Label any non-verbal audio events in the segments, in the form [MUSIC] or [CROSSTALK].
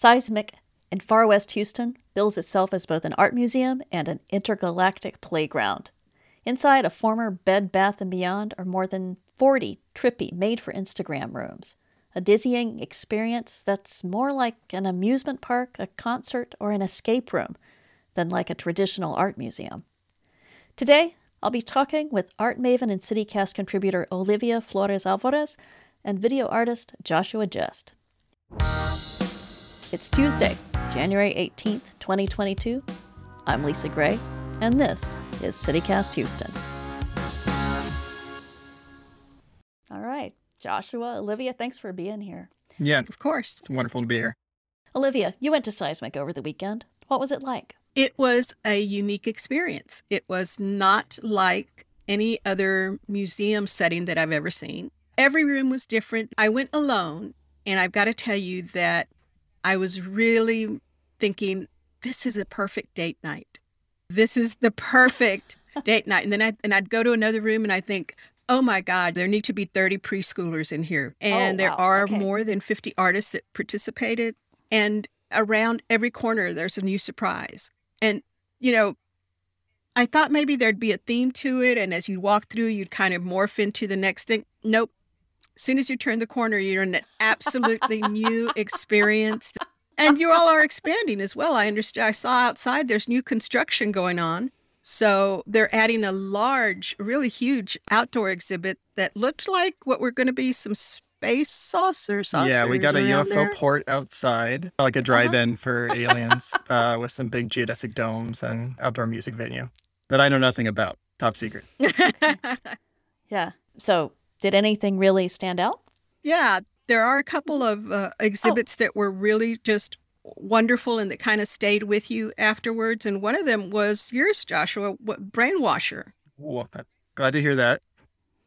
Seismique in far west Houston bills itself as both an art museum and an intergalactic playground. Inside a former Bed Bath & Beyond are more than 40 trippy made for Instagram rooms. A dizzying experience that's more like an amusement park, a concert, or an escape room than like a traditional art museum. Today, I'll be talking with art maven and CityCast contributor Olivia Flores Alvarez and video artist Joshuah Jest. It's Tuesday, January 18th, 2022. I'm Lisa Gray, and this is CityCast Houston. All right, Joshuah, Olivia, thanks for being here. Yeah, of course. It's wonderful to be here. Olivia, you went to Seismique over the weekend. What was it like? It was a unique experience. It was not like any other museum setting that I've ever seen. Every room was different. I went alone, and I've got to tell you that I was really thinking, this is a perfect date night. This is the perfect [LAUGHS] date night. And then I and I'd go to another room and I think, oh my God, there need to be 30 preschoolers in here. Oh, and oh, wow. there are okay. more than 50 artists that participated. And around every corner there's a new surprise. And, you know, I thought maybe there'd be a theme to it. And as you walk through, you'd kind of morph into the next thing. Nope. As soon as you turn the corner, you're in an absolutely new experience. And you all are expanding as well. I understand. I saw outside there's new construction going on. So they're adding a large, really huge outdoor exhibit that looked like what were going to be some space saucers. yeah, we got a UFO there. port outside, like a drive-in uh-huh. for aliens, uh, with some big geodesic domes and outdoor music venue that I know nothing about. Top secret. [LAUGHS] yeah. So, did anything really stand out? Yeah, there are a couple of uh, exhibits oh. that were really just wonderful and that kind of stayed with you afterwards. And one of them was yours, Joshuah, Brainwasher. Well, glad to hear that.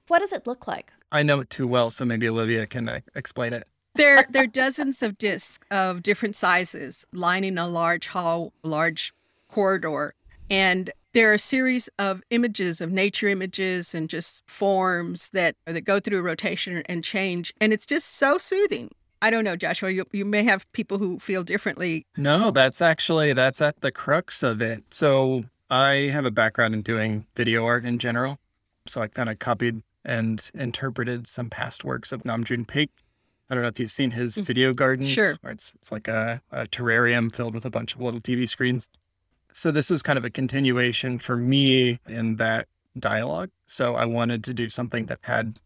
What does it look like? I know it too well, so maybe Olivia can uh, explain it. There, there are [LAUGHS] dozens of discs of different sizes lining a large hall, large corridor, and there are a series of images of nature images and just forms that that go through a rotation and change, and it's just so soothing. I don't know, Joshuah. You, you may have people who feel differently. No, that's actually that's at the crux of it. So I have a background in doing video art in general, so I kind of copied and interpreted some past works of Nam June Paik. I don't know if you've seen his mm, video gardens. Sure. It's it's like a, a terrarium filled with a bunch of little TV screens. So this was kind of a continuation for me in that dialogue. So I wanted to do something that had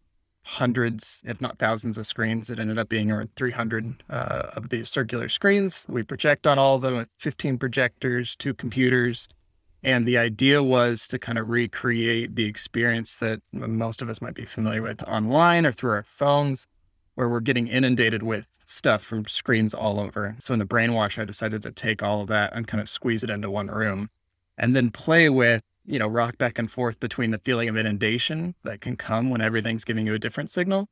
hundreds, if not thousands, of screens. It ended up being around 300 uh, of these circular screens. We project on all of them with 15 projectors, two computers, and the idea was to kind of recreate the experience that most of us might be familiar with online or through our phones, where we're getting inundated with stuff from screens all over. So in the brainwash, I decided to take all of that and kind of squeeze it into one room and then play with, you know, rock back and forth between the feeling of inundation that can come when everything's giving you a different signal.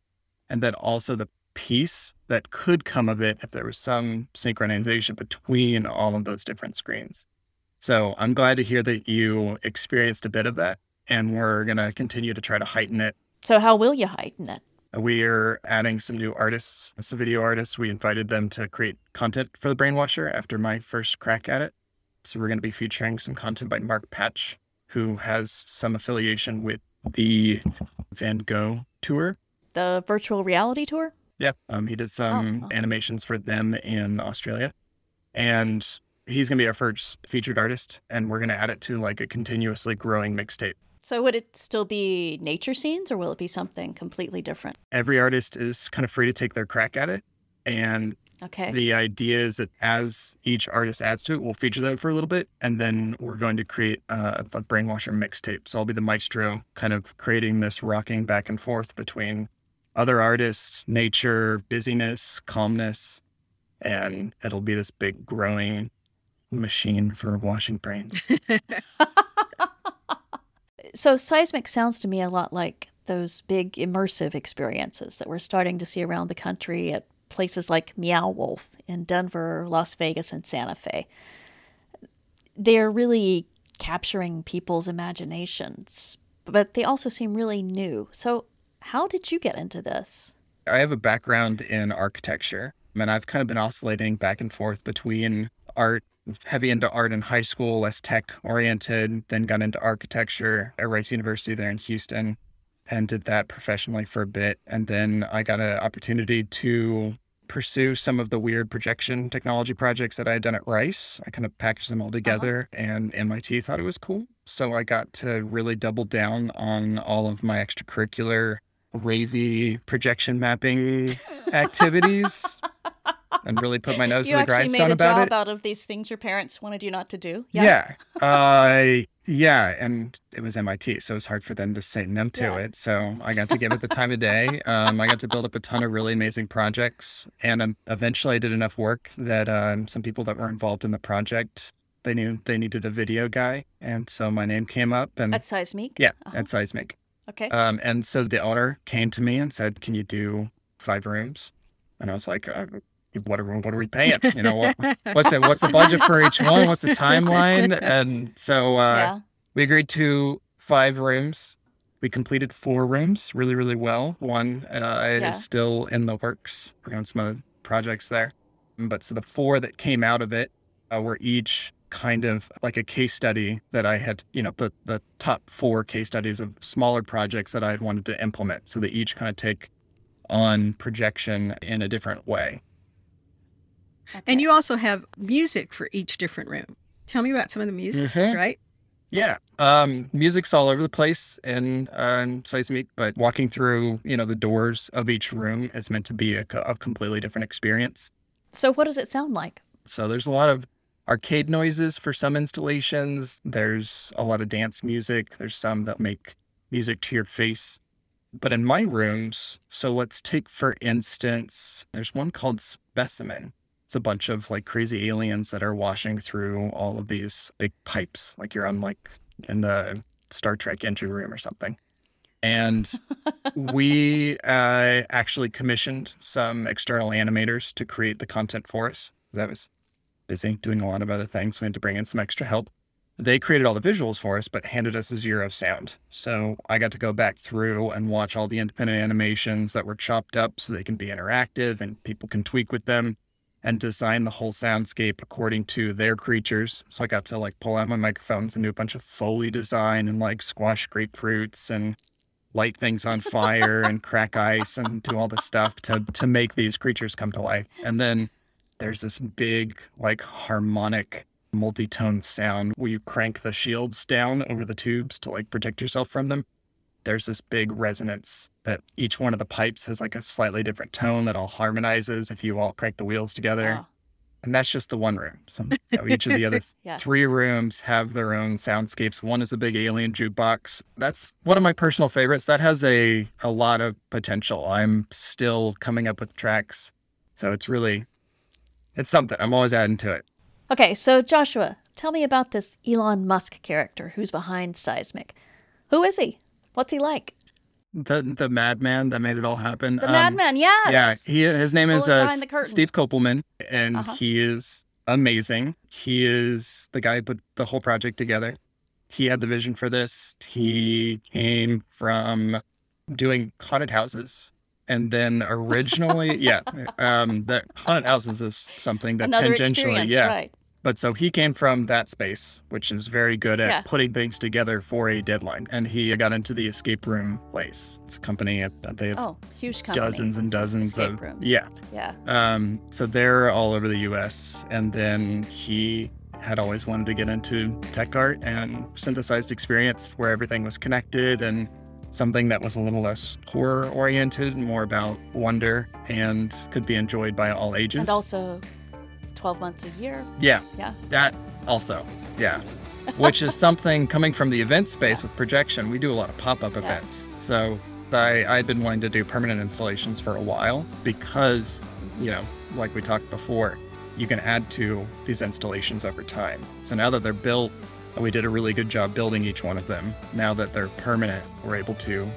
And then also the peace that could come of it if there was some synchronization between all of those different screens. So I'm glad to hear that you experienced a bit of that, and we're going to continue to try to heighten it. So, how will you heighten it? We're adding some new artists, some video artists. We invited them to create content for the Brainwasher after my first crack at it. So, we're going to be featuring some content by Mark Patch, who has some affiliation with the Van Gogh tour. The virtual reality tour? Yeah. Um, he did some oh. animations for them in Australia. And he's going to be our first featured artist, and we're going to add it to like a continuously growing mixtape. So, would it still be nature scenes or will it be something completely different? Every artist is kind of free to take their crack at it. And okay. the idea is that as each artist adds to it, we'll feature them for a little bit. And then we're going to create a, a brainwasher mixtape. So, I'll be the maestro, kind of creating this rocking back and forth between other artists, nature, busyness, calmness. And it'll be this big growing machine for washing brains. [LAUGHS] so Seismique sounds to me a lot like those big immersive experiences that we're starting to see around the country at places like Meow Wolf in Denver, Las Vegas, and Santa Fe. They're really capturing people's imaginations, but they also seem really new. So, how did you get into this? I have a background in architecture And I've kind of been oscillating back and forth between art, heavy into art in high school, less tech oriented, then got into architecture at Rice University there in Houston and did that professionally for a bit. And then I got an opportunity to pursue some of the weird projection technology projects that I had done at Rice. I kind of packaged them all together, uh-huh. and MIT thought it was cool. So I got to really double down on all of my extracurricular ravey projection mapping [LAUGHS] activities [LAUGHS] and really put my nose you to the grindstone about it. You made a job out of these things your parents wanted you not to do. Yeah. Yeah. Uh, yeah. And it was MIT, so it was hard for them to say no to yeah. it. So I got to give it the time of day. Um, I got to build up a ton of really amazing projects. And um, eventually I did enough work that um, some people that were involved in the project they knew they needed a video guy, and so my name came up. And at Seismique. Yeah, uh-huh. at Seismique. Okay. Um, and so the owner came to me and said, "Can you do five rooms?" And I was like, uh, "What are what are we paying? You know, what, [LAUGHS] what's it? What's the budget for each one? What's the timeline?" [LAUGHS] And so uh, yeah. we agreed to five rooms. We completed four rooms really, really well. One uh, yeah. is still in the works. We're on some other projects there. But so the four that came out of it uh, were each kind of like a case study that I had, you know, the, the top four case studies of smaller projects that I had wanted to implement. So they each kind of take on projection in a different way. Okay. And you also have music for each different room. Tell me about some of the music, mm-hmm. right? Yeah, um, music's all over the place in, uh, in Seismique, but walking through, you know, the doors of each room is meant to be a, a completely different experience. So, what does it sound like? So, there's a lot of arcade noises for some installations. There's a lot of dance music. There's some that make music to your face. But in my rooms, so let's take for instance, there's one called Specimen. It's a bunch of like crazy aliens that are washing through all of these big pipes, like you're on like in the Star Trek engine room or something. And we [LAUGHS] uh, actually commissioned some external animators to create the content for us. That was busy doing a lot of other things. We had to bring in some extra help. They created all the visuals for us, but handed us a zero of sound. So I got to go back through and watch all the independent animations that were chopped up so they can be interactive and people can tweak with them and design the whole soundscape according to their creatures. So I got to like pull out my microphones and do a bunch of Foley design and like squash grapefruits and light things on fire and crack ice and do all this stuff to to make these creatures come to life. And then there's this big, like harmonic multi-tone sound where you crank the shields down over the tubes to like protect yourself from them. There's this big resonance that each one of the pipes has like a slightly different tone that all harmonizes if you all crank the wheels together. Wow. And that's just the one room. So [LAUGHS] you know, each of the other [LAUGHS] yeah. three rooms have their own soundscapes. One is a big alien jukebox. That's one of my personal favorites. That has a a lot of potential. I'm still coming up with tracks. So it's really it's something. I'm always adding to it. Okay, so Joshuah, tell me about this Elon Musk character who's behind Seismique. Who is he? What's he like? The the madman that made it all happen. The um, madman, yes. Yeah, he his name is uh, Steve Kopelman, and uh-huh. he is amazing. He is the guy who put the whole project together. He had the vision for this. He came from doing haunted houses and then originally, [LAUGHS] yeah, um, the haunted houses is something that Another tangentially, yeah. Right. But so he came from that space, which is very good at yeah. putting things together for a deadline. And he got into the escape room place. It's a company that they have oh, huge company. dozens and dozens escape of rooms. yeah, yeah. Um, so they're all over the U.S. And then he had always wanted to get into tech art and synthesized experience where everything was connected and something that was a little less horror oriented, more about wonder, and could be enjoyed by all ages. And also 12 months a year. Yeah. Yeah. That also. Yeah. Which is something coming from the event space yeah. with projection. We do a lot of pop up yeah. events. So I, I'd been wanting to do permanent installations for a while because, you know, like we talked before, you can add to these installations over time. So now that they're built, we did a really good job building each one of them. Now that they're permanent, we're able to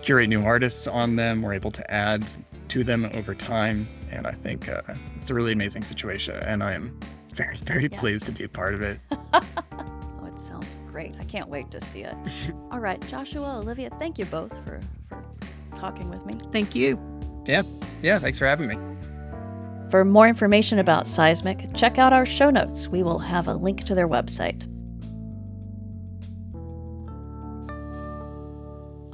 curate new artists on them. We're able to add to them over time. And I think uh, it's a really amazing situation. And I am very, very yeah. pleased to be a part of it. [LAUGHS] oh, it sounds great. I can't wait to see it. [LAUGHS] All right, Joshuah, Olivia, thank you both for, for talking with me. Thank you. Yeah. Yeah. Thanks for having me. For more information about Seismique, check out our show notes. We will have a link to their website.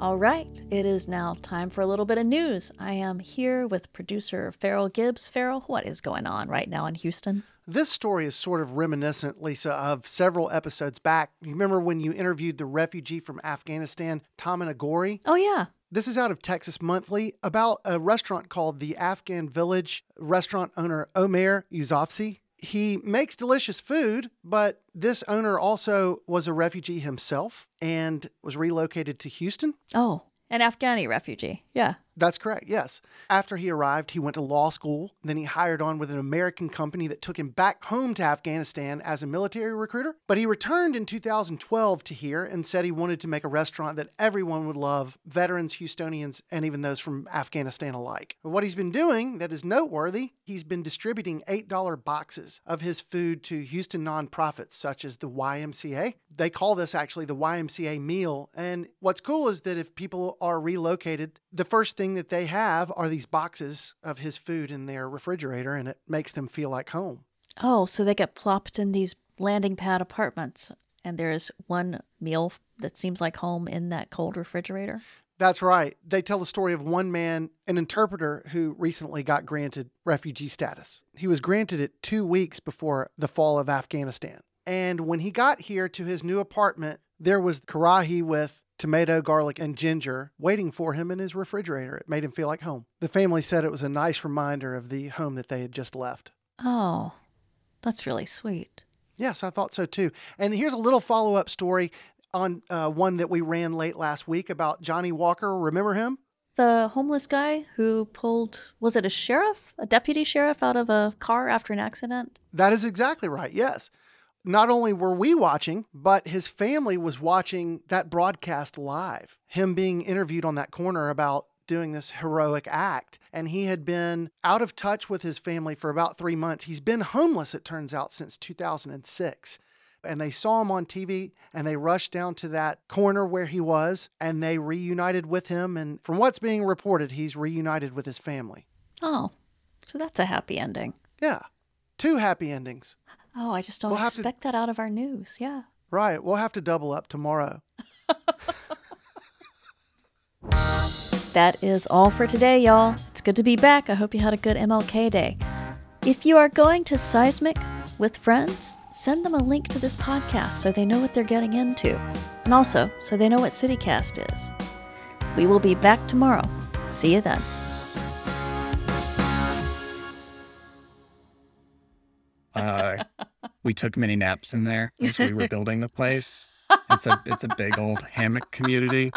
All right, it is now time for a little bit of news. I am here with producer Farrell Gibbs. Farrell, what is going on right now in Houston? This story is sort of reminiscent, Lisa, of several episodes back. You remember when you interviewed the refugee from Afghanistan, Tamin Agori? Oh, yeah. This is out of Texas Monthly about a restaurant called the Afghan Village. Restaurant owner Omer Yousafzai he makes delicious food, but this owner also was a refugee himself and was relocated to Houston. Oh, an Afghani refugee. Yeah. That's correct, yes. After he arrived, he went to law school. Then he hired on with an American company that took him back home to Afghanistan as a military recruiter. But he returned in 2012 to here and said he wanted to make a restaurant that everyone would love veterans, Houstonians, and even those from Afghanistan alike. What he's been doing that is noteworthy, he's been distributing $8 boxes of his food to Houston nonprofits such as the YMCA. They call this actually the YMCA meal. And what's cool is that if people are relocated, the first thing thing that they have are these boxes of his food in their refrigerator, and it makes them feel like home. Oh, so they get plopped in these landing pad apartments, and there's one meal that seems like home in that cold refrigerator? That's right. They tell the story of one man, an interpreter who recently got granted refugee status. He was granted it two weeks before the fall of Afghanistan. And when he got here to his new apartment, there was karahi with tomato, garlic, and ginger waiting for him in his refrigerator. It made him feel like home. The family said it was a nice reminder of the home that they had just left. Oh, that's really sweet. Yes, I thought so too. And here's a little follow up story on uh, one that we ran late last week about Johnny Walker. Remember him? The homeless guy who pulled, was it a sheriff, a deputy sheriff out of a car after an accident? That is exactly right, yes not only were we watching, but his family was watching that broadcast live. Him being interviewed on that corner about doing this heroic act. And he had been out of touch with his family for about three months. He's been homeless, it turns out, since 2006. And they saw him on TV and they rushed down to that corner where he was and they reunited with him. And from what's being reported, he's reunited with his family. Oh, so that's a happy ending. Yeah. Two happy endings. Oh, I just don't we'll expect to... that out of our news. Yeah. Right. We'll have to double up tomorrow. [LAUGHS] that is all for today, y'all. It's good to be back. I hope you had a good MLK day. If you are going to Seismique with friends, send them a link to this podcast so they know what they're getting into, and also so they know what CityCast is. We will be back tomorrow. See you then. We took many naps in there as we were [LAUGHS] building the place. It's a it's a big old hammock community.